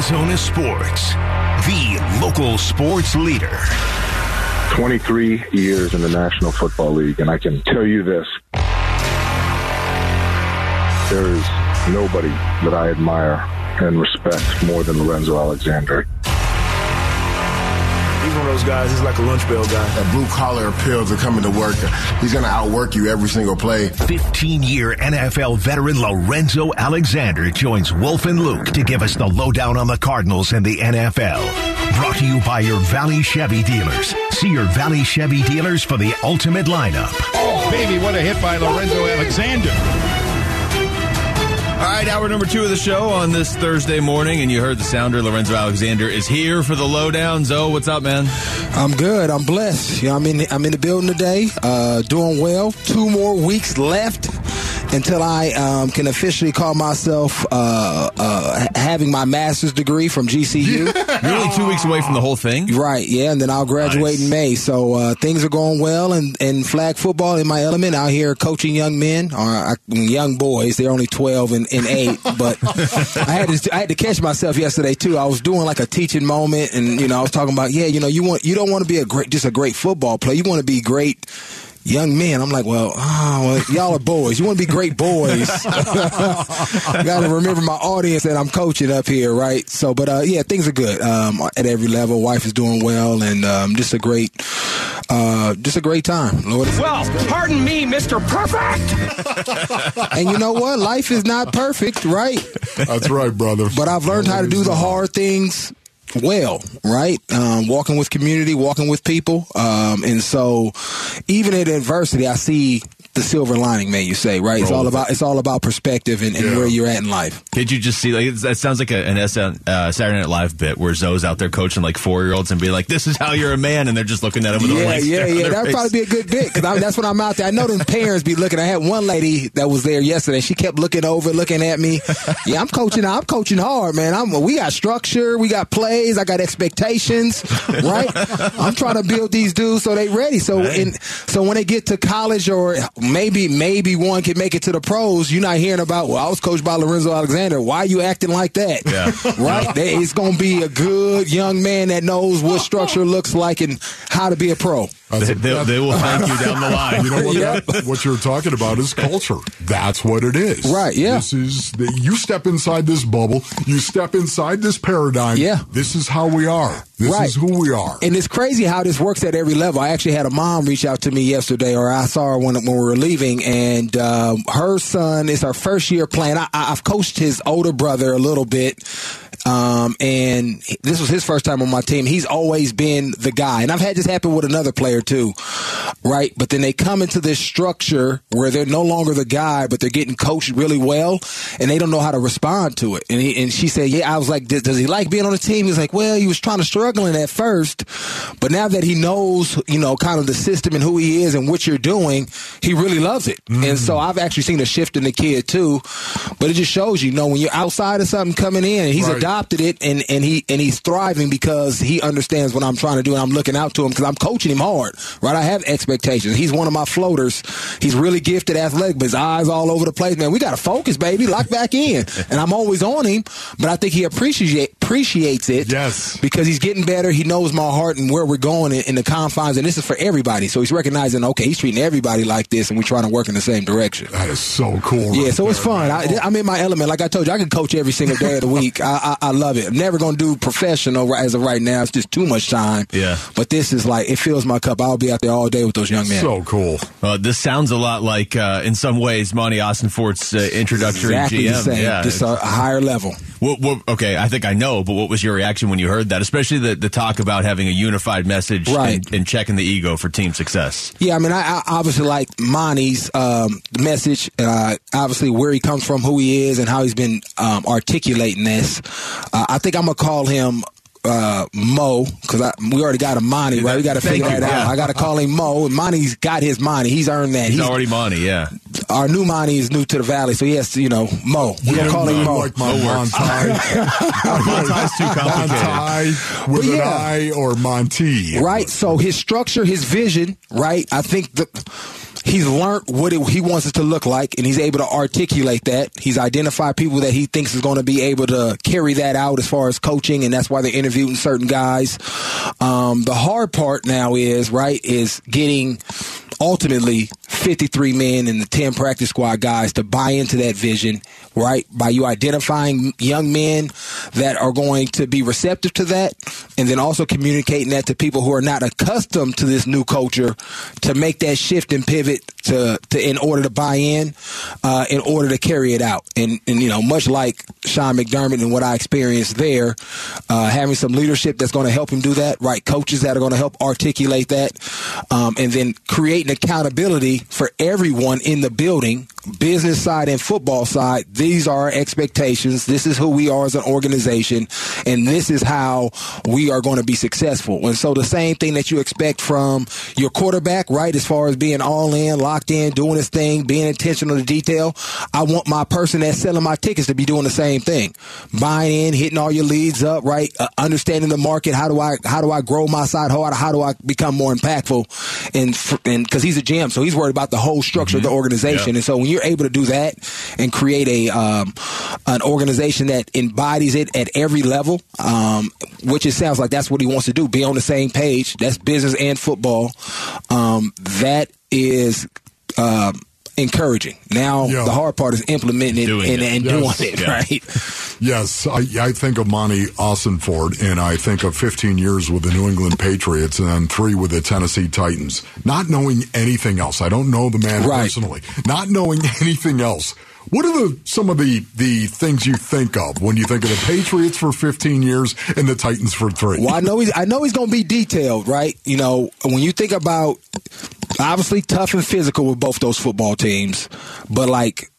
Arizona sports, the local sports leader. 23 years in the National Football League, and I can tell you this. There is nobody that I admire and respect more than Lorenzo Alexander. He's one of those guys, he's like a lunch bell guy. That blue collar appeal to coming to work. He's going to outwork you every single play. 15 year NFL veteran Lorenzo Alexander joins Wolf and Luke to give us the lowdown on the Cardinals and the NFL. Brought to you by your Valley Chevy dealers. See your Valley Chevy dealers for the ultimate lineup. Oh, baby, what a hit by Lorenzo Alexander. All right, hour number two of the show on this Thursday morning, and you heard the sounder. Lorenzo Alexander is here for the lowdown. Zoe, what's up, man? I'm good. I'm blessed. You know, I'm in. I'm in the building today, uh, doing well. Two more weeks left until I um, can officially call myself uh, uh, having my master's degree from GCU. You're only two weeks away from the whole thing, right? Yeah, and then I'll graduate nice. in May. So uh, things are going well, and in flag football in my element out here coaching young men or uh, young boys. They're only 12 and, and eight, but I had to I had to catch myself yesterday too. I was doing like a teaching moment, and you know I was talking about yeah, you know you want you don't want to be a great just a great football player. You want to be great young men. I'm like, well, oh, well y'all are boys. You want to be great boys. Got to remember my audience that I'm coaching up here, right? So, but uh, yeah, things are good um, at every level. Wife is doing well, and um, just a great, uh, just a great time. Lord, well, pardon me, Mister Perfect. and you know what? Life is not perfect, right? That's right, brother. But I've learned how to do the hard things well, right? Um, walking with community, walking with people. Um, and so even in adversity, I see the silver lining, may you say, right? It's all about it's all about perspective and, and yeah. where you're at in life. Did you just see like that sounds like a, an SN, uh, Saturday Night Live bit where Zoe's out there coaching like four year olds and be like, "This is how you're a man," and they're just looking at him with yeah, a blank yeah, yeah. That'd probably be a good bit because that's when I'm out there. I know them parents be looking. I had one lady that was there yesterday. She kept looking over, looking at me. Yeah, I'm coaching. I'm coaching hard, man. I'm. We got structure. We got plays. I got expectations. Right. I'm trying to build these dudes so they ready. So right. in so when they get to college or maybe maybe maybe one can make it to the pros, you're not hearing about, well, I was coached by Lorenzo Alexander. Why are you acting like that? Yeah. right? it's going to be a good young man that knows what structure looks like and how to be a pro. They, they, they, will thank you down the line. You know what? yeah. that, what you're talking about is culture. That's what it is. Right. Yeah. This is the, you step inside this bubble. You step inside this paradigm. Yeah. This is how we are. This right. is who we are. And it's crazy how this works at every level. I actually had a mom reach out to me yesterday, or I saw her when when we were leaving, and um, her son is her first year playing. I, I've coached his older brother a little bit um, and this was his first time on my team. He's always been the guy. And I've had this happen with another player too, right? But then they come into this structure where they're no longer the guy, but they're getting coached really well and they don't know how to respond to it. And, he, and she said, yeah, I was like, does he like being on the team? He's like, well, he was trying to struggle in at first, but now that he knows, you know, kind of the system and who he is and what you're doing, he really loves it. Mm. And so I've actually seen a shift in the kid too, but it just shows you, you know, when you're outside of something coming in and he's right. a adopted it and, and he and he's thriving because he understands what I'm trying to do and I'm looking out to him because I'm coaching him hard, right? I have expectations. He's one of my floaters. He's really gifted athletic, but his eyes all over the place. Man, we got to focus, baby. Lock back in. and I'm always on him, but I think he appreciate, appreciates it. Yes. Because he's getting better. He knows my heart and where we're going in, in the confines. And this is for everybody. So he's recognizing, okay, he's treating everybody like this and we're trying to work in the same direction. That is so cool. Yeah, right so it's fun. I, am in my element. Like I told you, I can coach every single day of the week. I, I, I love it. I'm never going to do professional as of right now. It's just too much time. Yeah. But this is like, it fills my cup. I'll be out there all day with those young men. So cool. Uh, this sounds a lot like, uh, in some ways, Monti Ossenfort's uh, introductory exactly GM. The same, yeah. Just a, a higher level. What, what, okay, I think I know, but what was your reaction when you heard that? Especially the, the talk about having a unified message right. and, and checking the ego for team success. Yeah, I mean, I, I obviously like Monti's um, message, uh, obviously where he comes from, who he is, and how he's been um, articulating this. Uh, I think I'm gonna call him uh, Mo because we already got a Monty, right? We got to figure that out. I got to call him Mo. Monty's got his money. He's earned that. He's, He's already Monty, yeah. Our new Monty is new to the Valley, so he has to, you know, Mo. We're going to call him Mo. Like my Monty. Monty's too complicated. Monty with yeah. an I or Monty. Right. So his structure, his vision, right? I think the he's learned what it, he wants it to look like, and he's able to articulate that. He's identified people that he thinks is going to be able to carry that out as far as coaching, and that's why they're interviewing certain guys. Um, the hard part now is right is getting ultimately 53 men and the 10 practice squad guys to buy into that vision, right? By you identifying young men that are going to be receptive to that and then also communicating that to people who are not accustomed to this new culture to make that shift and pivot to, to in order to buy in, uh, in order to carry it out. And, and, you know, much like Sean McDermott and what I experienced there, uh, having some leadership that's going to help him do that, right? Coaches that are going to help articulate that, um, and then creating accountability for everyone in the building, business side and football side. These are our expectations. This is who we are as an organization, and this is how we are going to be successful. And so the same thing that you expect from your quarterback, right, as far as being all in, locked in, doing his thing, being intentional to detail. I want my person that's selling my tickets to be doing the same thing, buying in, hitting all your leads up, right, uh, understanding the market. How do I how do I grow my side? How, how do I become more impactful? And and because he's a GM, so he's worried about the whole structure mm-hmm. of the organization. Yeah. And so when you're able to do that and create a um, an organization that embodies it at every level, um, which it sounds like that's what he wants to do, be on the same page. That's business and football. Um, that is. Um, encouraging. Now yeah. the hard part is implementing it doing and, it. and yes. doing it, yeah. right? Yes, I, I, think of Monti Ossenfort and I think of 15 years with the New England Patriots and then three with the Tennessee Titans. Not knowing anything else. I don't know the man right. personally. Not knowing anything else. What are the some of the the things you think of when you think of the Patriots for 15 years and the Titans for three? Well, I know he's I know he's going to be detailed, right? You know, when you think about obviously tough and physical with both those football teams, but like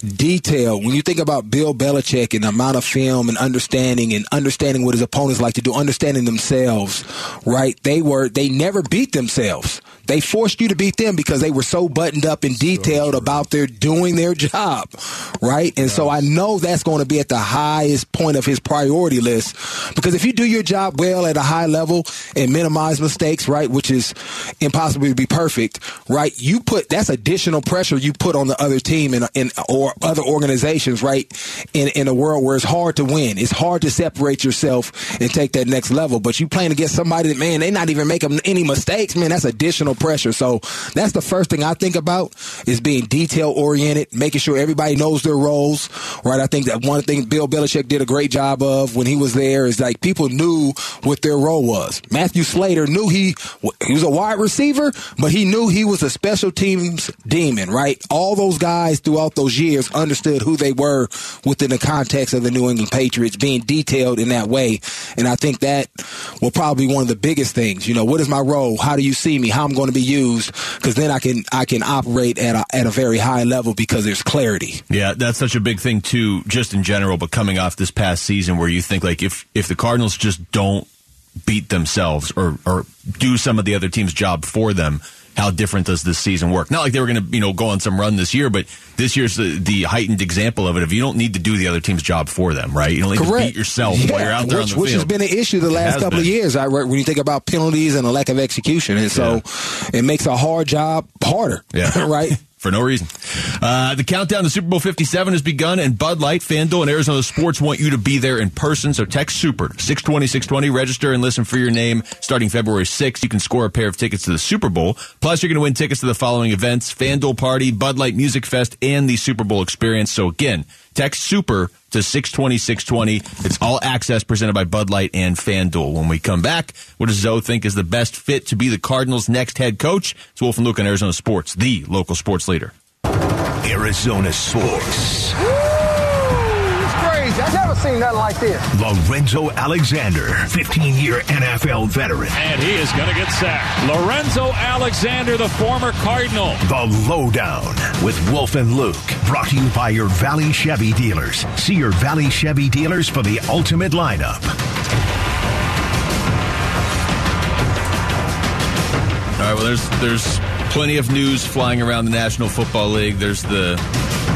detail when you think about Bill Belichick and the amount of film and understanding and understanding what his opponents like to do, understanding themselves, right? They were they never beat themselves. They forced you to beat them because they were so buttoned up and detailed so about their doing their job, right? And yes. so I know that's going to be at the highest point of his priority list because if you do your job well at a high level and minimize mistakes, right, which is impossible to be perfect, right? You put that's additional pressure you put on the other team and, and or other organizations, right? In in a world where it's hard to win, it's hard to separate yourself and take that next level. But you playing against somebody that man, they not even making any mistakes, man. That's additional pressure. So that's the first thing I think about is being detail oriented, making sure everybody knows their roles, right? I think that one thing Bill Belichick did a great job of when he was there is like people knew what their role was. Matthew Slater knew he he was a wide receiver, but he knew he was a special teams demon, right? All those guys throughout those years understood who they were within the context of the New England Patriots, being detailed in that way. And I think that will probably be one of the biggest things. You know, what is my role? How do you see me? How I'm going to be used because then I can I can operate at a, at a very high level because there's clarity. Yeah, that's such a big thing too, just in general. But coming off this past season, where you think like if if the Cardinals just don't beat themselves or or do some of the other team's job for them how different does this season work? Not like they were going to, you know, go on some run this year, but this year's the, the, heightened example of it. If you don't need to do the other team's job for them, right? You don't need Correct. to beat yourself yeah. while you're out there which, on the field, which has been an issue the last couple been. of years. I, when you think about penalties and a lack of execution, and so yeah. it makes a hard job harder. Yeah. right for no reason. Uh, the countdown to Super Bowl 57 has begun, and Bud Light, FanDuel, and Arizona Sports want you to be there in person. So text SUPER 620 620, register and listen for your name starting February 6th. You can score a pair of tickets to the Super Bowl. Plus, you're going to win tickets to the following events FanDuel Party, Bud Light Music Fest, and the Super Bowl experience. So again, text SUPER to 620 620. It's all access presented by Bud Light and FanDuel. When we come back, what does Zoe think is the best fit to be the Cardinals' next head coach? It's Wolf and Luke on Arizona Sports, the local sports leader. Arizona Sports. I've never seen nothing like this. Lorenzo Alexander, 15 year NFL veteran. And he is going to get sacked. Lorenzo Alexander, the former Cardinal. The Lowdown with Wolf and Luke. Brought to you by your Valley Chevy dealers. See your Valley Chevy dealers for the ultimate lineup. All right, well, there's, there's plenty of news flying around the National Football League. There's the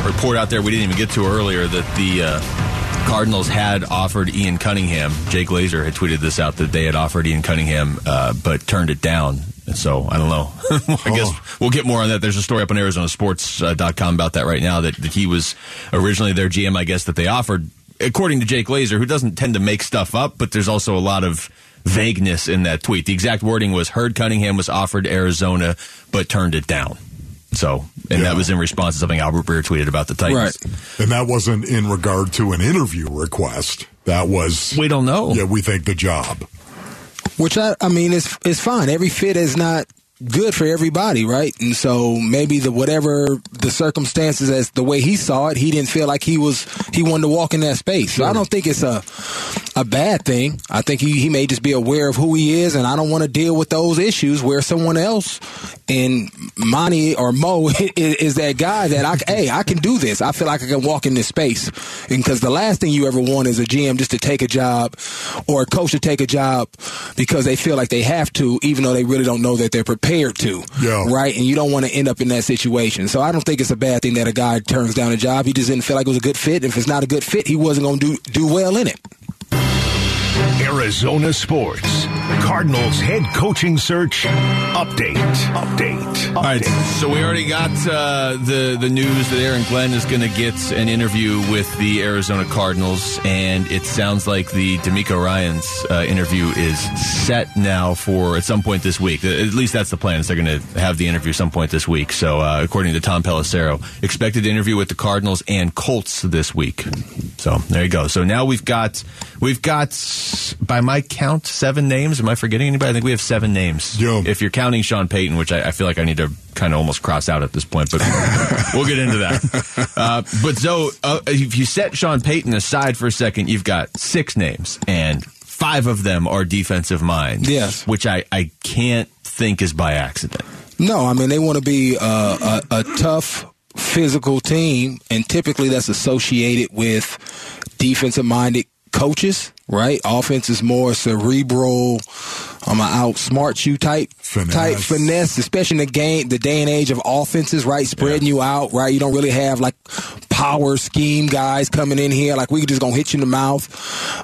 report out there we didn't even get to earlier that the. Uh, Cardinals had offered Ian Cunningham. Jay Glazer had tweeted this out that they had offered Ian Cunningham, uh, but turned it down. So I don't know. I guess we'll get more on that. There's a story up on ArizonaSports.com about that right now that, that he was originally their GM, I guess, that they offered, according to Jay Glazer, who doesn't tend to make stuff up, but there's also a lot of vagueness in that tweet. The exact wording was Heard Cunningham was offered Arizona, but turned it down. So, and yeah. that was in response to something Albert Breer tweeted about the Titans. Right. And that wasn't in regard to an interview request. That was. We don't know. Yeah, we think the job. Which I, I mean, it's it's fine. Every fit is not good for everybody, right? And so maybe the whatever the circumstances as the way he saw it, he didn't feel like he was he wanted to walk in that space. So I don't think it's a a bad thing. I think he, he may just be aware of who he is and I don't want to deal with those issues where someone else and Monti or Mo is, is, that guy that I hey, I can do this. I feel like I can walk in this space. And Because the last thing you ever want is a GM just to take a job or a coach to take a job because they feel like they have to, even though they really don't know that they're prepared to. Yeah. Right? And you don't want to end up in that situation. So I don't think it's a bad thing that a guy turns down a job. He just didn't feel like it was a good fit. If it's not a good fit, he wasn't going to do do well in it. Arizona Sports. Cardinals head coaching search update. Update. update. All right. So we already got uh, the the news that Aaron Glenn is going to get an interview with the Arizona Cardinals, and it sounds like the DeMeco Ryans uh, interview is set now for at some point this week. At least that's the plan. Is they're going to have the interview some point this week. So uh, according to Tom Pelissero, expected interview with the Cardinals and Colts this week. So there you go. So now we've got we've got by my count seven names. Am I forgetting anybody? I think we have seven names. Yeah. If you're counting Sean Payton, which I, I, feel like I need to kind of almost cross out at this point, but we'll get into that. Uh, but so uh, if you set Sean Payton aside for a second, you've got six names, and five of them are defensive minds. Yes. Which I, I can't think is by accident. No, I mean, they want to be uh, a, a tough, physical team, and typically that's associated with defensive minded coaches, right? Offense is more cerebral. I'm um, outsmart you type finesse. type finesse, especially in the game, the day and age of offenses, right? Spreading yeah. you out, right? You don't really have like power scheme guys coming in here. Like we just gonna hit you in the mouth.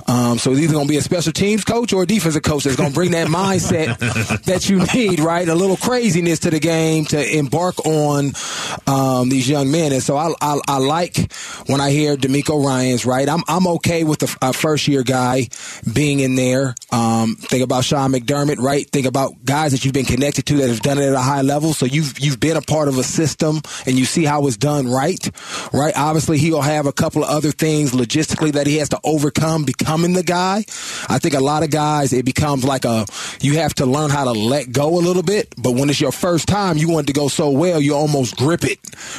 Um, so it's either gonna be a special teams coach or a defensive coach that's gonna bring that mindset that you need, right? A little craziness to the game to embark on um, these young men. And so I, I, I, like when I hear DeMeco Ryans, right? I'm I'm okay with the a first year guy being in there. Um, think about Sean McDermott, right? Think about guys that you've been connected to that have done it at a high level. So you've you've been a part of a system and you see how it's done right, right? Obviously, he'll have a couple of other things logistically that he has to overcome becoming the guy. I think a lot of guys it becomes like a you have to learn how to let go a little bit. But when it's your first time, you want to go so well, you almost grip it,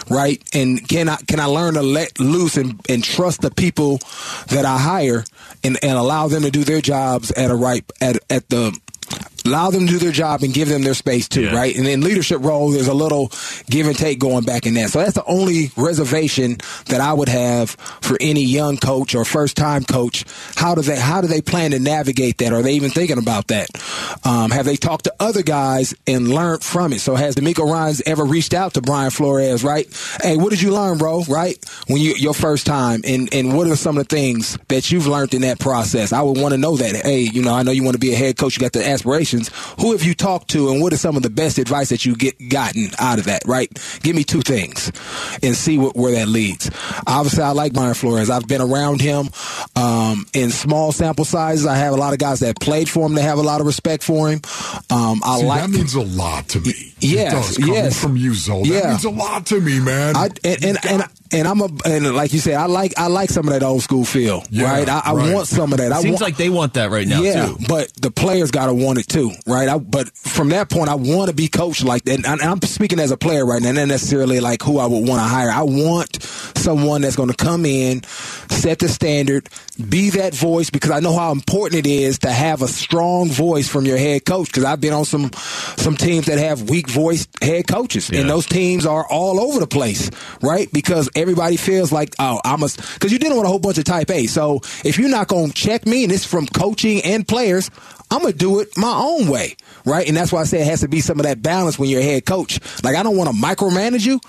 right? And can I can I learn to let loose and, and trust the people that I hire and, and allow them to do their jobs at a right at at the allow them to do their job and give them their space too, yeah. right? And in leadership role, there's a little give and take going back in that. So that's the only reservation that I would have for any young coach or first time coach. How do they how do they plan to navigate that? Are they even thinking about that? Um, have they talked to other guys and learned from it? So has DeMeco Ryans ever reached out to Brian Flores? Right? Hey, what did you learn, bro? Right? When you your first time, and and what are some of the things that you've learned in that process? I would want to know that. Hey, you know, I know you want to be a head coach. You got the aspirations who have you talked to, and what are some of the best advice that you get gotten out of that? Right? Give me two things, and see what, where that leads. Obviously, I like Brian Flores. I've been around him um, in small sample sizes. I have a lot of guys that played for him that have a lot of respect for him. Um, I See, like that means a lot to me. Yes, yes. From you, Zoe. That yeah. means a lot to me, man. I, and, and, and and I'm a and like you said, I like I like some of that old school feel, yeah, right? I, I right. want some of that. I Seems want, like they want that right now, yeah, too. but the players got to want it too, right? I, but from that point, I want to be coached like that. And I'm speaking as a player right now, not necessarily like who I would want to hire. I want someone that's going to come in, set the standard, be that voice because I know how important it is to have a strong voice from your head coach. Because I've been on some some teams that have weak voiced head coaches, yeah. and those teams are all over the place, right? Because everybody feels like, oh, I must. Because you're dealing with a whole bunch of Type A. So if you're not going to check me, and it's from coaching and players, I'm gonna do it my own way, right? And that's why I say it has to be some of that balance when you're a head coach. Like I don't want to micromanage you,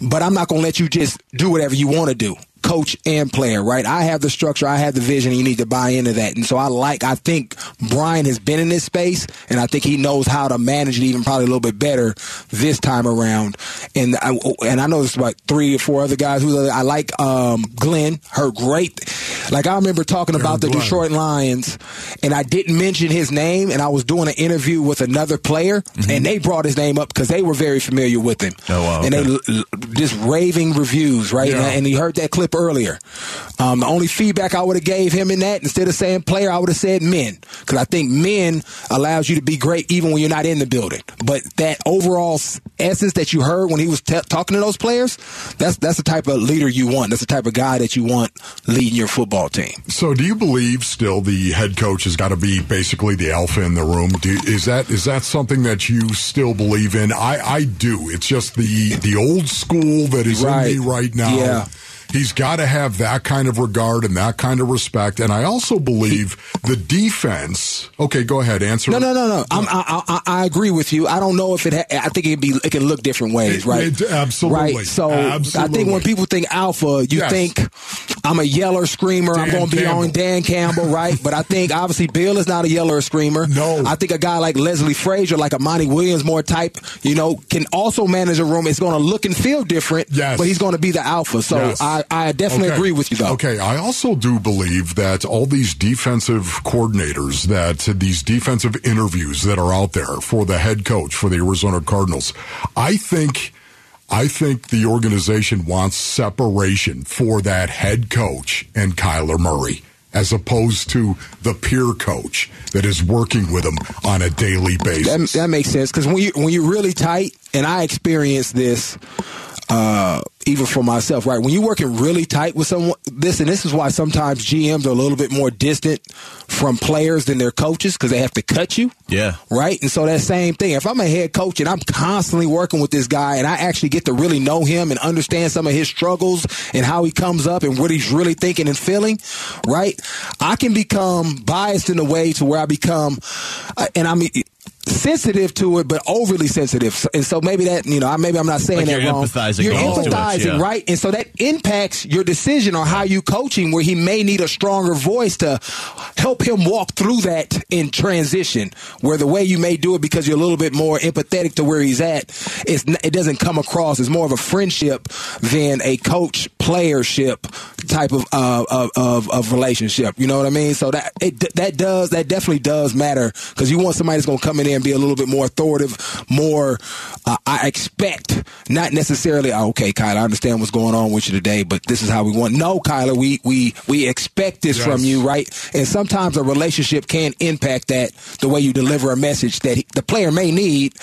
but I'm not gonna let you just do whatever you want to do coach and player, right? I have the structure, I have the vision, and you need to buy into that. And so I like, I think Brian has been in this space, and I think he knows how to manage it even probably a little bit better this time around. And I, and I know there's about three or four other guys who I like. Um, Glenn, her great. Like I remember talking about the Glenn. Detroit Lions, and I didn't mention his name, and I was doing an interview with another player, mm-hmm. and they brought his name up because they were very familiar with him. Oh wow! Okay. And they just raving reviews, right? Yeah. And, and, he heard that clip earlier. Um, the only feedback I would have gave him in that, instead of saying player, I would have said men, because I think men allows you to be great even when you're not in the building. But that overall essence that you heard when he was t- talking to those players, that's that's the type of leader you want. That's the type of guy that you want leading your football team. So, do you believe still the head coach has got to be basically the alpha in the room? Do, is that is that something that you still believe in? I I do. It's just the the old school that is right. in me right now. Yeah He's got to have that kind of regard and that kind of respect. And I also believe the defense. Okay, go ahead. Answer. No, no, no, no. I, I, I agree with you. I don't know if it. Ha- I think it be. It can look different ways, right? It, absolutely. Right. So absolutely. I think when people think alpha, you yes. think I'm a yeller screamer. Dan I'm going to be on Dan Campbell, right? but I think obviously Bill is not a yeller screamer. No. I think a guy like Leslie Frazier, like a Monty Williams more type, you know, can also manage a room. It's going to look and feel different. Yes. But he's going to be the alpha. So yes. I, I definitely okay. agree with you, though. Okay, I also do believe that all these defensive coordinators, that these defensive interviews that are out there for the head coach for the Arizona Cardinals, I think. I think the organization wants separation for that head coach and Kyler Murray as opposed to the peer coach that is working with him on a daily basis. That, that makes sense because when you when you're really tight, and I experienced this uh, even for myself, right? When you're working really tight with someone, this and this is why sometimes GMs are a little bit more distant from players than their coaches because they have to cut you. Yeah. Right. And so that same thing. If I'm a head coach and I'm constantly working with this guy and I actually get to really know him and understand some of his struggles and how he comes up and what he's really thinking and feeling, right? I can become biased in a way to where I become, uh, and I mean, sensitive to it, but overly sensitive. And so maybe that, you know, maybe I'm not saying like that wrong. Empathizing you're empathizing, yeah. right? And so that impacts your decision on how you coaching, where he may need a stronger voice to help him walk through that in transition, where the way you may do it because you're a little bit more empathetic to where he's at, it's, it doesn't come across as more of a friendship than a coach playership type of, uh, of, of, of relationship. You know what I mean? So that, it, that does, that definitely does matter because you want somebody that's going to come in there and be a little bit more authoritative, more, uh, I expect, not necessarily, oh, okay, Kyler, I understand what's going on with you today, but this is how we want. No, Kyler, we, we, we expect this yes. from you, right? And sometimes a relationship can impact that, the way you deliver a message that he, the player may need,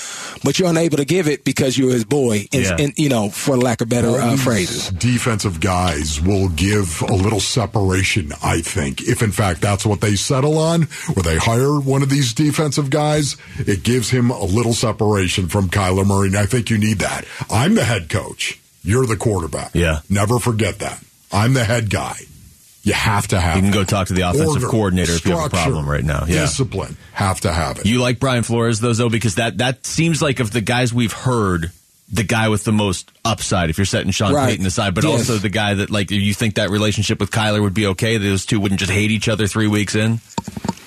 but you're unable to give it because you're his boy, and, yeah. and you know, for lack of better uh, phrases. Defensive guys will give a little separation, I think, if in fact that's what they settle on, where they hire one of these defensive guys it gives him a little separation from Kyler Murray. And I think you need that. I'm the head coach. You're the quarterback. Yeah. Never forget that. I'm the head guy. You have to have. You can that. go talk to the offensive Order, coordinator if you have a problem right now. Yeah. Discipline. Have to have it. You like Brian Flores though, though, because that that seems like of the guys we've heard, the guy with the most upside. If you're setting Sean right. Payton aside, but yes. also the guy that like you think that relationship with Kyler would be okay. Those two wouldn't just hate each other three weeks in.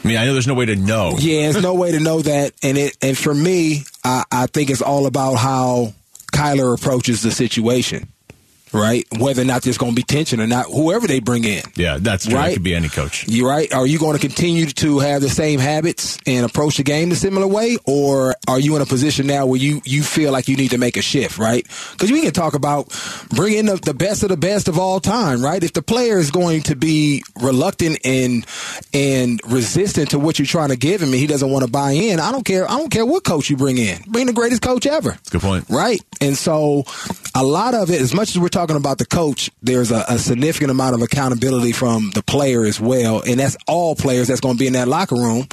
I mean, I know there's no way to know. Yeah, there's no way to know that, and it and for me, I, I think it's all about how Kyler approaches the situation right? Whether or not there's going to be tension or not, whoever they bring in. Yeah, that's true. Right? It could be any coach. You right? Are you going to continue to have the same habits and approach the game the similar way, or are you in a position now where you you feel like you need to make a shift, right? Because we can talk about bringing the, the best of the best of all time, right? If the player is going to be reluctant and and resistant to what you're trying to give him, and he doesn't want to buy in, I don't care. I don't care what coach you bring in. Bring the greatest coach ever. Good point. Right? And so a lot of it, as much as we're talking about the coach, there's a, a, significant amount of accountability from the player as well. And that's all players that's going to be in that locker room.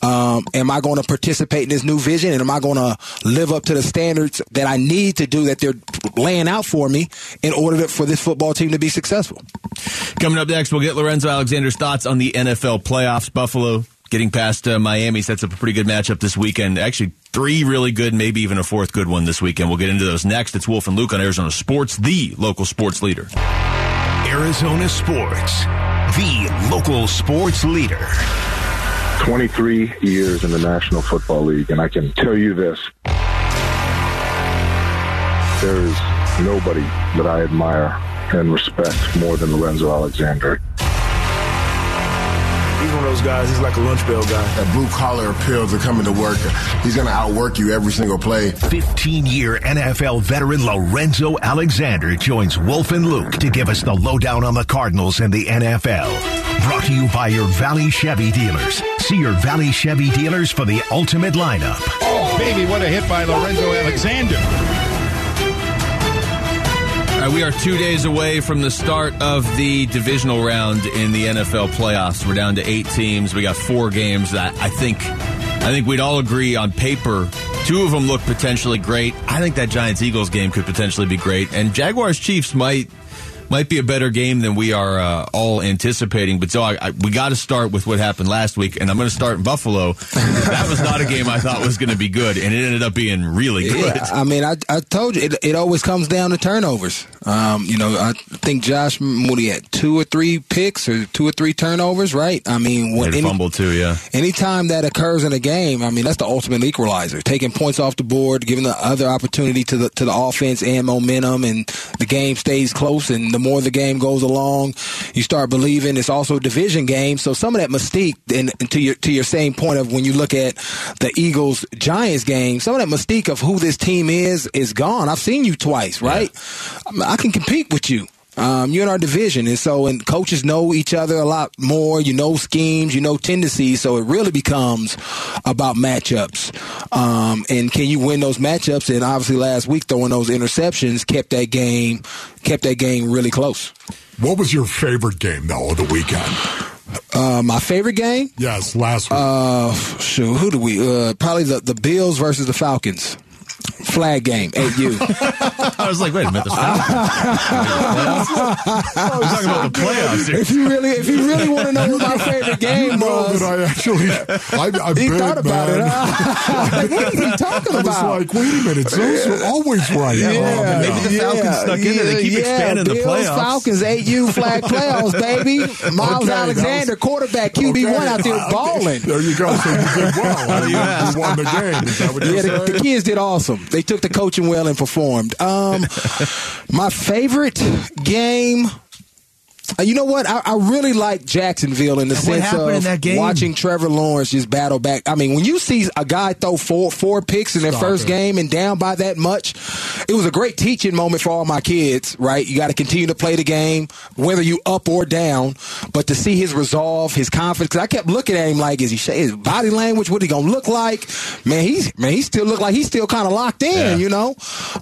Um, am I going to participate in this new vision? And am I going to live up to the standards that I need to do that they're laying out for me in order to, for this football team to be successful? Coming up next, we'll get Lorenzo Alexander's thoughts on the NFL playoffs. Buffalo getting past uh, Miami sets up a pretty good matchup this weekend. Actually, three really good, maybe even a fourth good one this weekend. We'll get into those next. It's Wolf and Luke on Arizona Sports, the local sports leader. Arizona Sports, the local sports leader. 23 years in the National Football League, and I can tell you this. There is nobody that I admire and respect more than Lorenzo Alexander. He's one of those guys, he's like a lunch bell guy. That blue collar appeal to coming to work. He's going to outwork you every single play. 15 year NFL veteran Lorenzo Alexander joins Wolf and Luke to give us the lowdown on the Cardinals and the NFL. Brought to you by your Valley Chevy dealers. See your Valley Chevy dealers for the ultimate lineup. Oh, baby, what a hit by Lorenzo Alexander. Right, we are two days away from the start of the divisional round in the NFL playoffs. We're down to eight teams. We got four games that I think, I think we'd all agree on paper. Two of them look potentially great. I think that Giants Eagles game could potentially be great, and Jaguars Chiefs might might be a better game than we are uh, all anticipating. But so I, I, we got to start with what happened last week, and I'm going to start in Buffalo. that was not a game I thought was going to be good, and it ended up being really good. Yeah, I mean, I, I told you, it, it always comes down to turnovers. Um, you know, I think Josh Moody had two or three picks or two or three turnovers, right? I mean, when any, fumble too, yeah. Anytime that occurs in a game, I mean, that's the ultimate equalizer. Taking points off the board, giving the other opportunity to the to the offense and momentum, and the game stays close. And the more the game goes along, you start believing it's also a division game. So some of that mystique, and, and to your to your same point of when you look at the Eagles Giants game, some of that mystique of who this team is is gone. I've seen you twice, right? Yeah. I can compete with you. Um, you're in our division, and so and coaches know each other a lot more. You know schemes, you know tendencies, so it really becomes about matchups. Um, and can you win those matchups? And obviously, last week throwing those interceptions kept that game kept that game really close. What was your favorite game though of the weekend? Uh, my favorite game? Yes, last week. Uh, shoot, who do we? Uh, probably the the Bills versus the Falcons flag game at you. I was like, wait a minute, the I was talking about the playoffs. Here. If you really, if you really want to know what my favorite game was, I actually, I, I he bet, thought about man. it. Huh? like, what is he talking I was like, wait a minute, those are always right. Yeah, Um, maybe the Falcons yeah, snuck in there. They keep yeah, expanding the Bills, playoffs. Falcons, AU flag playoffs, baby. Miles Okay, Alexander, was- quarterback, QB one out there uh, balling. There you go. So you did well. you, you won the game. Is that what you're Yeah, the, saying? the kids did awesome. They took the coaching well and performed. Um, my favorite game. Uh, You know what? I, I really like Jacksonville in the sense of in that game? watching Trevor Lawrence just battle back. I mean, when you see a guy throw four four picks in their Stop first it. game and down by that much, it was a great teaching moment for all my kids. Right? You got to continue to play the game, whether you up or down. But to see his resolve, his confidence, because I kept looking at him like, is he his body language? What he gonna look like? Man, he's man, he still looked like he's still kind of locked in. Yeah. You know,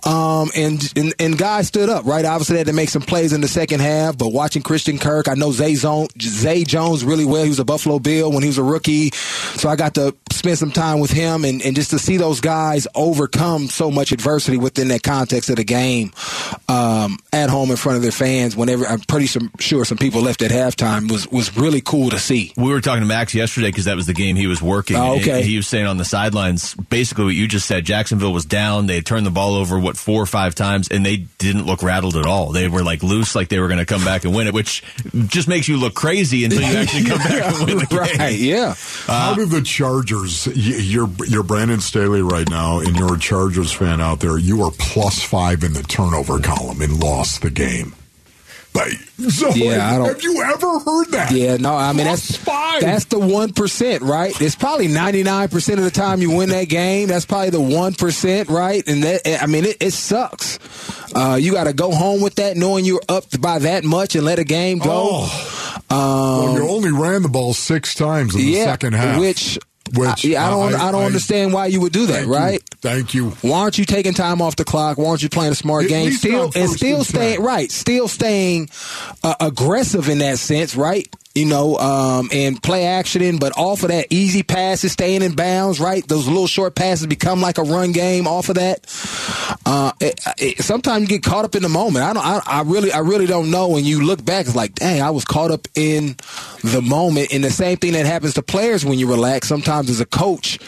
um, and, and and guys stood up. Right? Obviously, they had to make some plays in the second half. But watching Christian Kirk, I know Zay, Zone, Zay Jones really well. He was a Buffalo Bill when he was a rookie, so I got to spend some time with him and, and just to see those guys overcome so much adversity within that context of the game um, at home in front of their fans. Whenever I'm pretty some, sure some people left at halftime was was really cool to see. We were talking to Max yesterday because that was the game he was working. Oh, okay. And He was saying on the sidelines basically what you just said. Jacksonville was down. They had turned the ball over what four or five times, and they didn't look rattled at all. They were like loose, like they were going to come back and win it, which just makes you look crazy until you actually come back and win the game. right? Yeah. How do the Chargers? You're you're Brandon Staley right now, and you're a Chargers fan out there. You are plus five in the turnover column and lost the game. Like, so Yeah, I don't- have you ever heard that? Yeah, no, I mean Plus that's five. that's the one percent, right? It's probably ninety nine percent of the time you win that game. That's probably the one percent, right? And that I mean it, it sucks. Uh, you got to go home with that, knowing you're up by that much, and let a game go. well, you only ran the ball six times in the yeah, second half. which Which I, yeah, I don't I, don't I- understand why you would do that, Thank you. right? Thank you. Why aren't you taking time off the clock? Why aren't you playing a smart At game? Still and still staying right, still staying uh, aggressive in that sense, right? You know, um, and play action, but off of that easy passes, staying in bounds, right? Those little short passes become like a run game off of that. Uh, it, it, sometimes you get caught up in the moment. I don't. I, I really, I really don't know. When you look back, it's like, dang, I was caught up in the moment. And the same thing that happens to players when you relax. Sometimes as a coach,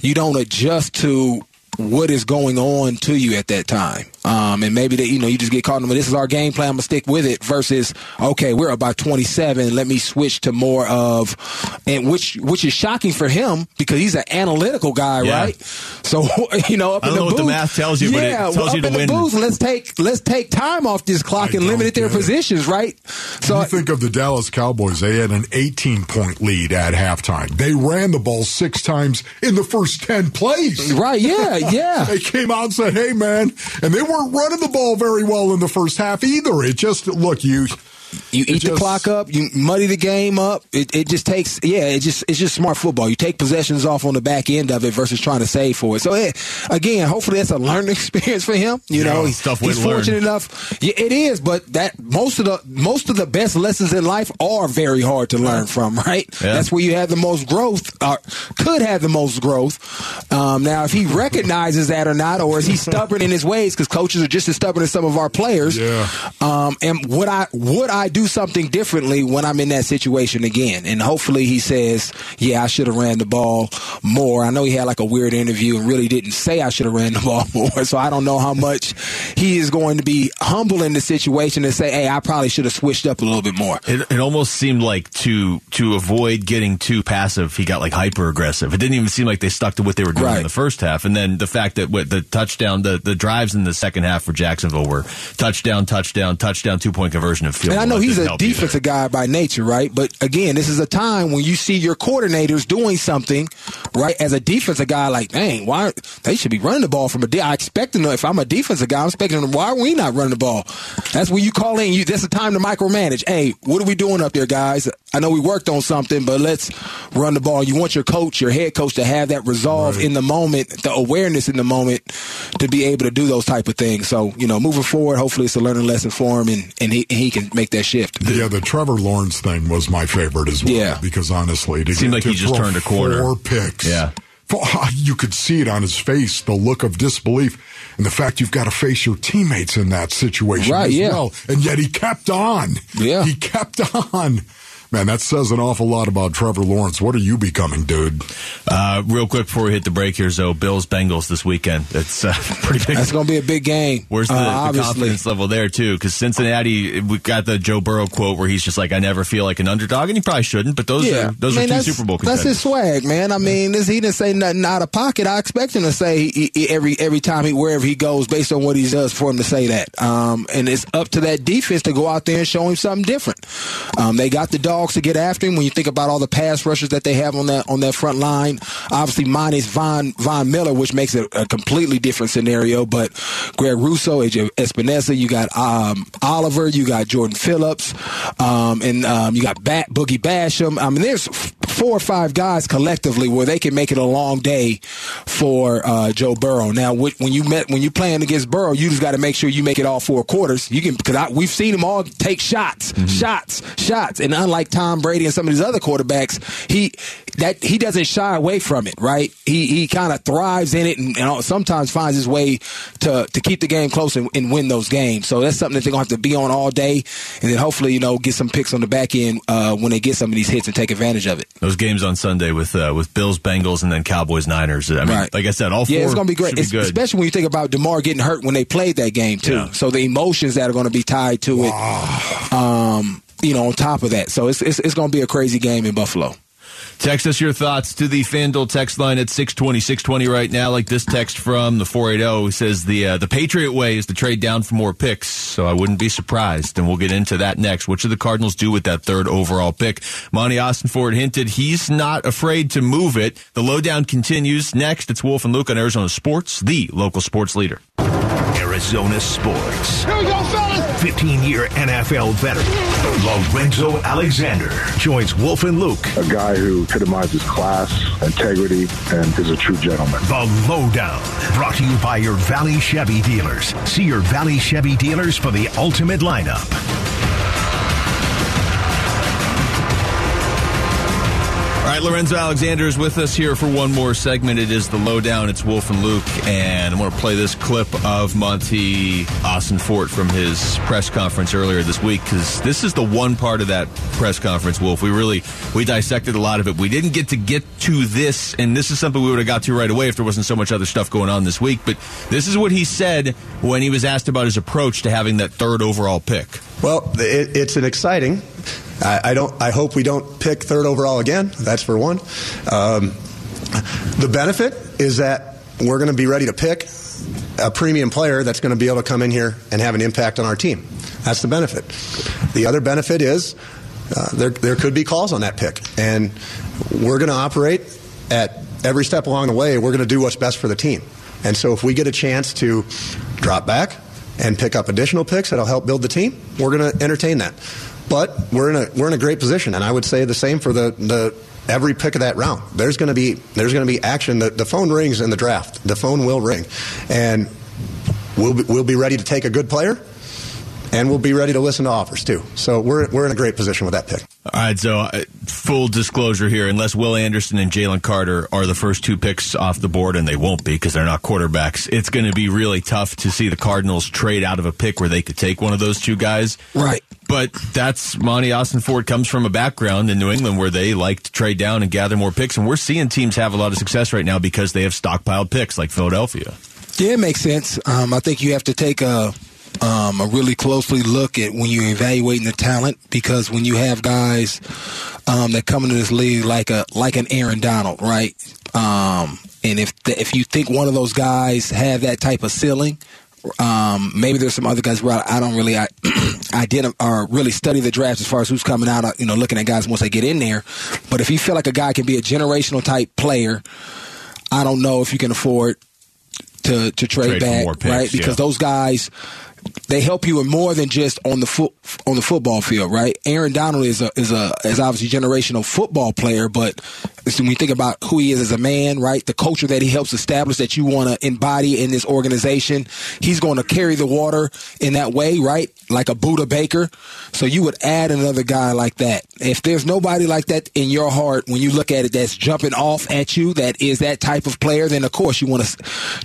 you don't adjust to what is going on to you at that time. Um, and maybe that, you know, you just get caught in, this is our game plan, I'm going to stick with it versus, okay, we're about 27, let me switch to more of, and which, which is shocking for him because he's an analytical guy, yeah. right? So, you know, up I in the know booth, what the math tells you, yeah, but it tells up you to in win. The booth, let's take, let's take time off this clock I and limit their positions, right? So you think of the Dallas Cowboys, they had an 18 point lead at halftime. They ran the ball six times in the first 10 plays. Right, yeah, yeah. they came out and said, hey, man, and they weren't running the ball very well in the first half either. It just, look, you you eat just, the clock up, you muddy the game up. It, it just takes, yeah, it just it's just smart football. You take possessions off on the back end of it versus trying to save for it. So it, again, hopefully that's a learning experience for him. You yeah, know, he's, he's fortunate learn. enough. Yeah, it is, but that most of the most of the best lessons in life are very hard to learn from. Right, yeah. that's where you have the most growth, or could have the most growth. Um, now, if he recognizes that or not, or is he stubborn in his ways? Because coaches are just as stubborn as some of our players. Yeah. Um, and would I would I do something differently when I'm in that situation again. And hopefully he says, yeah, I should have ran the ball more. I know he had like a weird interview and really didn't say I should have ran the ball more. So I don't know how much he is going to be humble in the situation and say, hey, I probably should have switched up a little bit more. It, it almost seemed like to to avoid getting too passive, he got like hyper aggressive. It didn't even seem like they stuck to what they were doing right. in the first half. And then the fact that what the touchdown, the, the drives in the second half for Jacksonville were touchdown, touchdown, touchdown, two point conversion of field. And I know he's a defensive guy by nature, right? But again, this is a time when you see your coordinators doing something, right? As a defensive guy, like, dang, why they should be running the ball from a. De- I expect them. If I'm a defensive guy, I'm expecting them. Why are we not running the ball? That's when you call in. You. That's the time to micromanage. Hey, what are we doing up there, guys? I know we worked on something, but let's run the ball. You want your coach, your head coach, to have that resolve right. in the moment, the awareness in the moment, to be able to do those type of things. So you know, moving forward, hopefully it's a learning lesson for him, and and he, and he can make that shift. Yeah, the Trevor Lawrence thing was my favorite as well. Yeah. Because honestly, to seemed like to he just turned a corner. Four picks. Yeah. Uh, you could see it on his face, the look of disbelief, and the fact you've got to face your teammates in that situation right, as yeah. well. And yet he kept on. Yeah. He kept on. Man, that says an awful lot about Trevor Lawrence. What are you becoming, dude? Uh, real quick before we hit the break here, so Bills Bengals this weekend. It's uh, pretty big. That's going to be a big game. Where's the, uh, the confidence level there too? Because Cincinnati, we got the Joe Burrow quote where he's just like, "I never feel like an underdog," and he probably shouldn't. But those yeah. are those are two Super Bowl contenders. That's his swag, man. I mean, this, he didn't say nothing out of pocket. I expect him to say he, he, every every time he wherever he goes, based on what he does, for him to say that. Um, and it's up to that defense to go out there and show him something different. Um, they got the dogs to get after him when you think about all the pass rushers that they have on that on that front line, obviously minus Von Von Miller, which makes it a completely different scenario. But Greg Rousseau, AJ Epenesa, you got um, Oliver, you got Jordan Phillips, um, and um, you got Bat, Boogie Basham. I mean, there's four or five guys collectively where they can make it a long day for uh, Joe Burrow. Now, when you met when you playing against Burrow, you just got to make sure you make it all four quarters. You can because we've seen them all take shots, mm-hmm. shots, shots, and unlike Tom Brady and some of these other quarterbacks, he that he doesn't shy away from it, right? He he kind of thrives in it and, and, sometimes finds his way to to keep the game close and, and, win those games. So that's something that they're gonna have to be on all day, and then hopefully you know get some picks on the back end uh, when they get some of these hits and take advantage of it. Those games on Sunday with uh, with Bills, Bengals, and then Cowboys, Niners. I mean, right. like I said, all four. Yeah, it's gonna be great, be especially when you think about Damar getting hurt when they played that game too. Yeah. So the emotions that are going to be tied to wow. it. Um, you know, on top of that. So it's, it's, it's going to be a crazy game in Buffalo. Text us your thoughts to the FanDuel text line at 620, 620 right now. Like this text from the 480 says the uh, the Patriot way is to trade down for more picks, so I wouldn't be surprised. And we'll get into that next. What should the Cardinals do with that third overall pick? Monti Ossenfort hinted he's not afraid to move it. The lowdown continues. Next, it's Wolf and Luke on Arizona Sports, the local sports leader. Arizona Sports. Here we go, fellas! 15 year NFL veteran, Lorenzo Alexander, joins Wolf and Luke. A guy who epitomizes class, integrity, and is a true gentleman. The Lowdown, brought to you by your Valley Chevy dealers. See your Valley Chevy dealers for the ultimate lineup. Right, Lorenzo Alexander is with us here for one more segment. It is the lowdown. It's Wolf and Luke, and I want to play this clip of Monty Austin Fort from his press conference earlier this week because this is the one part of that press conference, Wolf. We really we dissected a lot of it. We didn't get to get to this, and this is something we would have got to right away if there wasn't so much other stuff going on this week. But this is what he said when he was asked about his approach to having that third overall pick. Well, it, it's an exciting. I, I, don't. I hope we don't pick third overall again. That's for one. Um, the benefit is that we're going to be ready to pick a premium player that's going to be able to come in here and have an impact on our team. That's the benefit. The other benefit is uh, there, there could be calls on that pick, and we're going to operate at every step along the way. We're going to do what's best for the team. And so, if we get a chance to drop back and pick up additional picks that'll help build the team, we're going to entertain that. But we're in a we're in a great position, and I would say the same for the the every pick of that round. There's going to be there's going to be action. The, the phone rings in the draft. The phone will ring, and we'll be, we'll be ready to take a good player, and we'll be ready to listen to offers too. So we're we're in a great position with that pick. All right, so uh, full disclosure here, unless Will Anderson and Jalen Carter are the first two picks off the board, and they won't be because they're not quarterbacks, it's going to be really tough to see the Cardinals trade out of a pick where they could take one of those two guys. Right. But that's Monti Ossenfort comes from a background in New England where they like to trade down and gather more picks, and we're seeing teams have a lot of success right now because they have stockpiled picks like Philadelphia. Yeah, it makes sense. Um, I think you have to take a um, a really closely look at when you're evaluating the talent because when you have guys um, that come into this league like a like an Aaron Donald, right? Um, and if the, if you think one of those guys have that type of ceiling, um, maybe there's some other guys where I, I don't really I, identify or really study the draft as far as who's coming out. You know, looking at guys once they get in there. But if you feel like a guy can be a generational type player, I don't know if you can afford to to trade, trade back, right? Because yeah. those guys they help you in more than just on the foot on the football field, right? Aaron Donald is a is a is obviously generational football player, but when you think about who he is as a man, right? The culture that he helps establish that you want to embody in this organization, he's going to carry the water in that way, right? Like a Budda Baker. So you would add another guy like that. If there's nobody like that in your heart when you look at it that's jumping off at you, that is that type of player, then of course you want to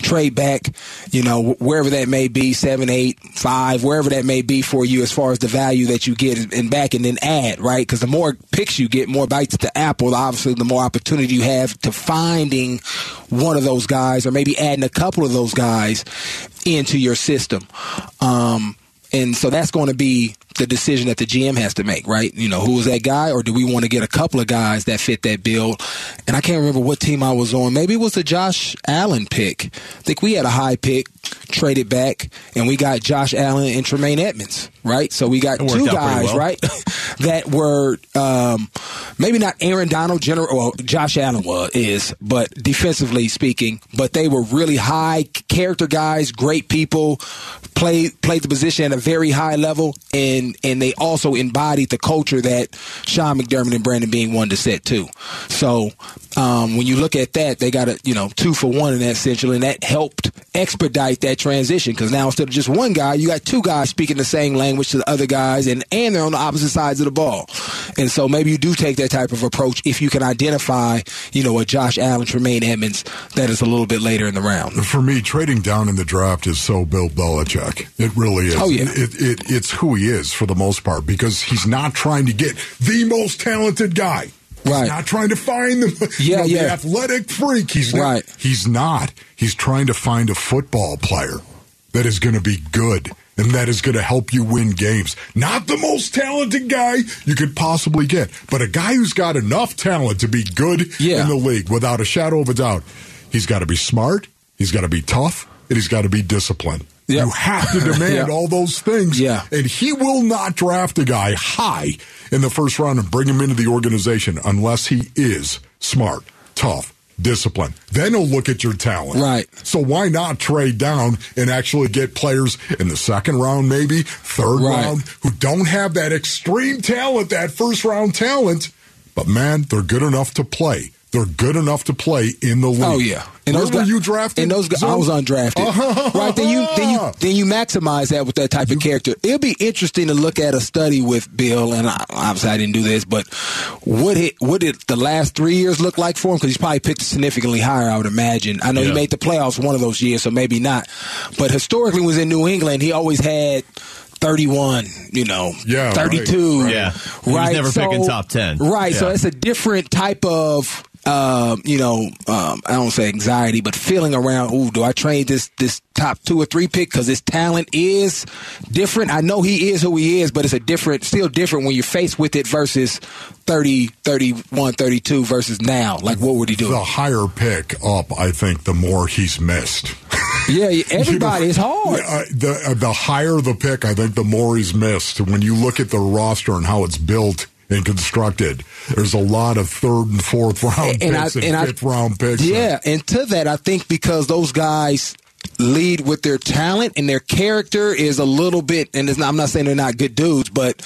trade back, you know, wherever that may be, seven, eight, five, wherever that may be for you as far as the value that you get and back and then add, right? Because the more picks you get, more bites to apple, obviously the more opportunity you have to finding one of those guys or maybe adding a couple of those guys into your system. Um, and so that's going to be the decision that the GM has to make, right? You know, who is that guy, or do we want to get a couple of guys that fit that bill? And I can't remember what team I was on. Maybe it was the Josh Allen pick. I think we had a high pick, traded back, and we got Josh Allen and Tremaine Edmunds, right? So we got two guys, well. right, that were um, maybe not Aaron Donald, general, well, Josh Allen was is, but defensively speaking, but they were really high character guys, great people, played played the position at a very high level, and and they also embodied the culture that Sean McDermott and Brandon Beane wanted to set too. So um, when you look at that, they got a you know two for one in that essentially, and that helped expedite that transition because now instead of just one guy, you got two guys speaking the same language to the other guys, and and they're on the opposite sides of the ball. And so maybe you do take that type of approach if you can identify you know a Josh Allen, Tremaine Edmunds that is a little bit later in the round. For me, trading down in the draft is so Bill Belichick. It really is. Oh yeah, it, it, it's who he is for the most part because he's not trying to get the most talented guy. Right. He's not trying to find the, yeah, you know, yeah. the athletic freak. He's not, right. He's not. He's trying to find a football player that is going to be good and that is going to help you win games. Not the most talented guy you could possibly get, but a guy who's got enough talent to be good yeah. in the league without a shadow of a doubt. He's got to be smart. He's got to be tough and he's got to be disciplined. Yeah. You have to demand yeah. all those things. Yeah. And he will not draft a guy high in the first round and bring him into the organization unless he is smart, tough, disciplined. Then he'll look at your talent. Right. So why not trade down and actually get players in the second round, maybe third right. round, who don't have that extreme talent, that first round talent, but man, they're good enough to play. They're good enough to play in the oh, league. Oh yeah, and Where those were guys, you drafted? And those guys, I was undrafted. right then you then you then you maximize that with that type of character. It'll be interesting to look at a study with Bill, and I, obviously I didn't do this, but what it what did the last three years look like for him? Because he's probably picked significantly higher, I would imagine. I know yeah. he made the playoffs one of those years, so maybe not. But historically, was in New England, he always had 31, you know, yeah, 32. Right. Yeah. Right. He's never so, picking top 10. Right. Yeah. So it's a different type of um, you know, um, I don't say anxiety, but feeling around, ooh, do I trade this this top two or three pick because his talent is different? I know he is who he is, but it's a different, still different when you're faced with it versus 30, 31, 32 versus now. Like, what would he do? The higher pick up, I think, the more he's missed. Yeah, everybody you know, is hard. Uh, the uh, the higher the pick, I think, the more he's missed. When you look at the roster and how it's built and constructed. There's a lot of third and fourth round and picks I, and, and fifth I, round picks. Yeah, and to that, I think because those guys lead with their talent and their character is a little bit, and it's not, I'm not saying they're not good dudes, but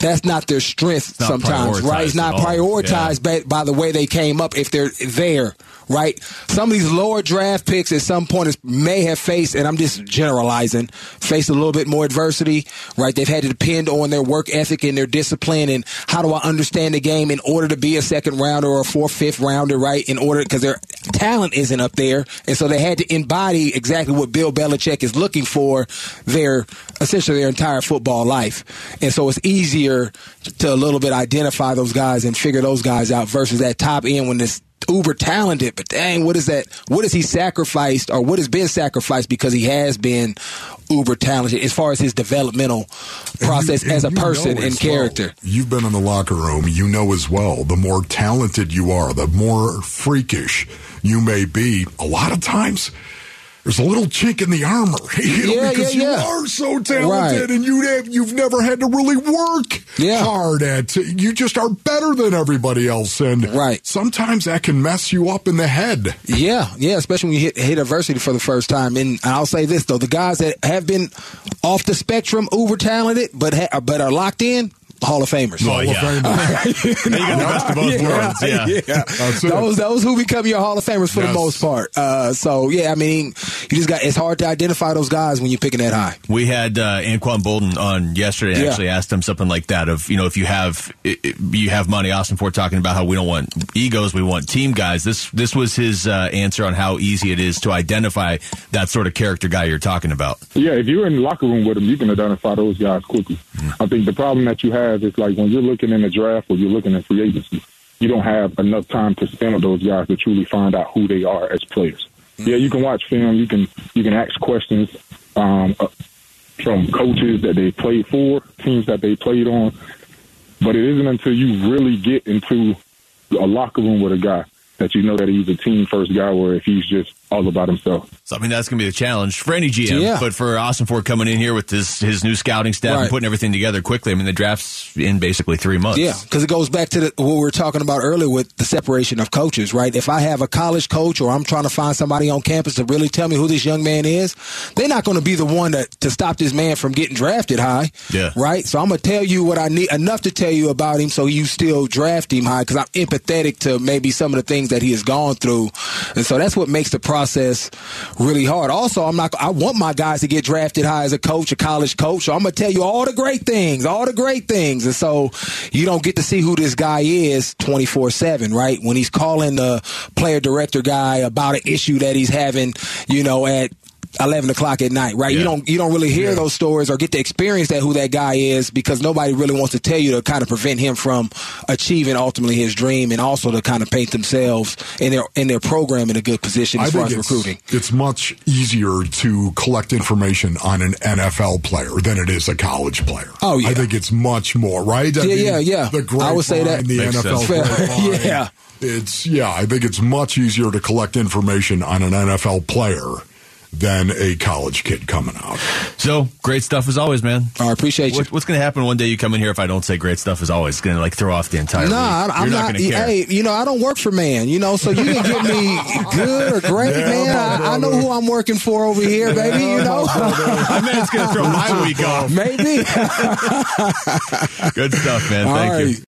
that's not their strength not sometimes, right? It's not prioritized yeah. by, by the way they came up if they're there right? Some of these lower draft picks at some point may have faced, and I'm just generalizing, faced a little bit more adversity, right? They've had to depend on their work ethic and their discipline and how do I understand the game in order to be a second rounder or a fourth, fifth rounder, right? In order, because their talent isn't up there. And so they had to embody exactly what Bill Belichick is looking for their, essentially their entire football life. And so it's easier to a little bit identify those guys and figure those guys out versus that top end when this uber talented, but dang, what is that? What has he sacrificed or what has been sacrificed because he has been uber talented as far as his developmental process you, as a person and character? Well. You've been in the locker room. You know as well, the more talented you are, the more freakish you may be. A lot of times, there's a little chink in the armor, you know, yeah, because yeah, yeah. you are so talented, right. and you have you've never had to really work yeah. hard at. You just are better than everybody else, and right. sometimes that can mess you up in the head. Yeah, yeah, especially when you hit, hit adversity for the first time. And I'll say this though: the guys that have been off the spectrum, uber talented, but ha- but are locked in, Hall of Famers. Oh, yeah. you, know, you got the best of both yeah, worlds. Yeah. yeah. Those, those who become your Hall of Famers for yes. the most part. Uh, so, yeah, I mean, you just got, it's hard to identify those guys when you're picking that high. We had uh, Anquan Boldin on yesterday yeah. actually asked him something like that of, you know, if you have, you have Monti, Ossenfort talking about how we don't want egos, we want team guys. This, this was his uh, answer on how easy it is to identify that sort of character guy you're talking about. Yeah, if you're in the locker room with him, you can identify those guys quickly. Mm. I think the problem that you have have is like when you're looking in the draft or you're looking at free agency, you don't have enough time to spend with those guys to truly find out who they are as players. Mm-hmm. Yeah, you can watch film, you can you can ask questions um, uh, from coaches that they played for, teams that they played on, but it isn't until you really get into a locker room with a guy that you know that he's a team first guy, or if he's just all about himself. So I mean that's going to be a challenge for any GM, yeah. but for Ossenfort coming in here with his his new scouting staff right. and putting everything together quickly. I mean the draft's in basically three months. Yeah, because it goes back to the, what we were talking about earlier with the separation of coaches, right? If I have a college coach or I'm trying to find somebody on campus to really tell me who this young man is, they're not going to be the one to, to stop this man from getting drafted high. Yeah. Right. So I'm going to tell you what I need enough to tell you about him, so you still draft him high because I'm empathetic to maybe some of the things that he has gone through, and so that's what makes the process really hard. Also, I'm not. I want my guys to get drafted high as a coach, a college coach. So I'm gonna tell you all the great things, all the great things, and so you don't get to see who this guy is 24 seven, right? When he's calling the player director guy about an issue that he's having, you know, at eleven o'clock at night, right? Yeah. You don't you don't really hear yeah. those stories or get to experience that who that guy is because nobody really wants to tell you to kind of prevent him from achieving ultimately his dream and also to kind of paint themselves in their in their program in a good position as I far as it's, recruiting. It's much easier to collect information on an NFL player than it is a college player. Oh yeah, I think it's much more right. I yeah, mean, yeah, yeah. The I would say that the Makes NFL. yeah. It's yeah, I think it's much easier to collect information on an NFL player than a college kid coming out. So great stuff as always, man. I appreciate you. What, what's going to happen one day you come in here if I don't say great stuff as always? Going to like throw off the entire. Nah, I'm not. not hey, you know, I don't work for man. You know, so you can give me good or great, yeah, man. I, I, know who I'm working for over here, baby. You know, I mean, it's going to throw my week off. Maybe. good stuff, man. Thank you.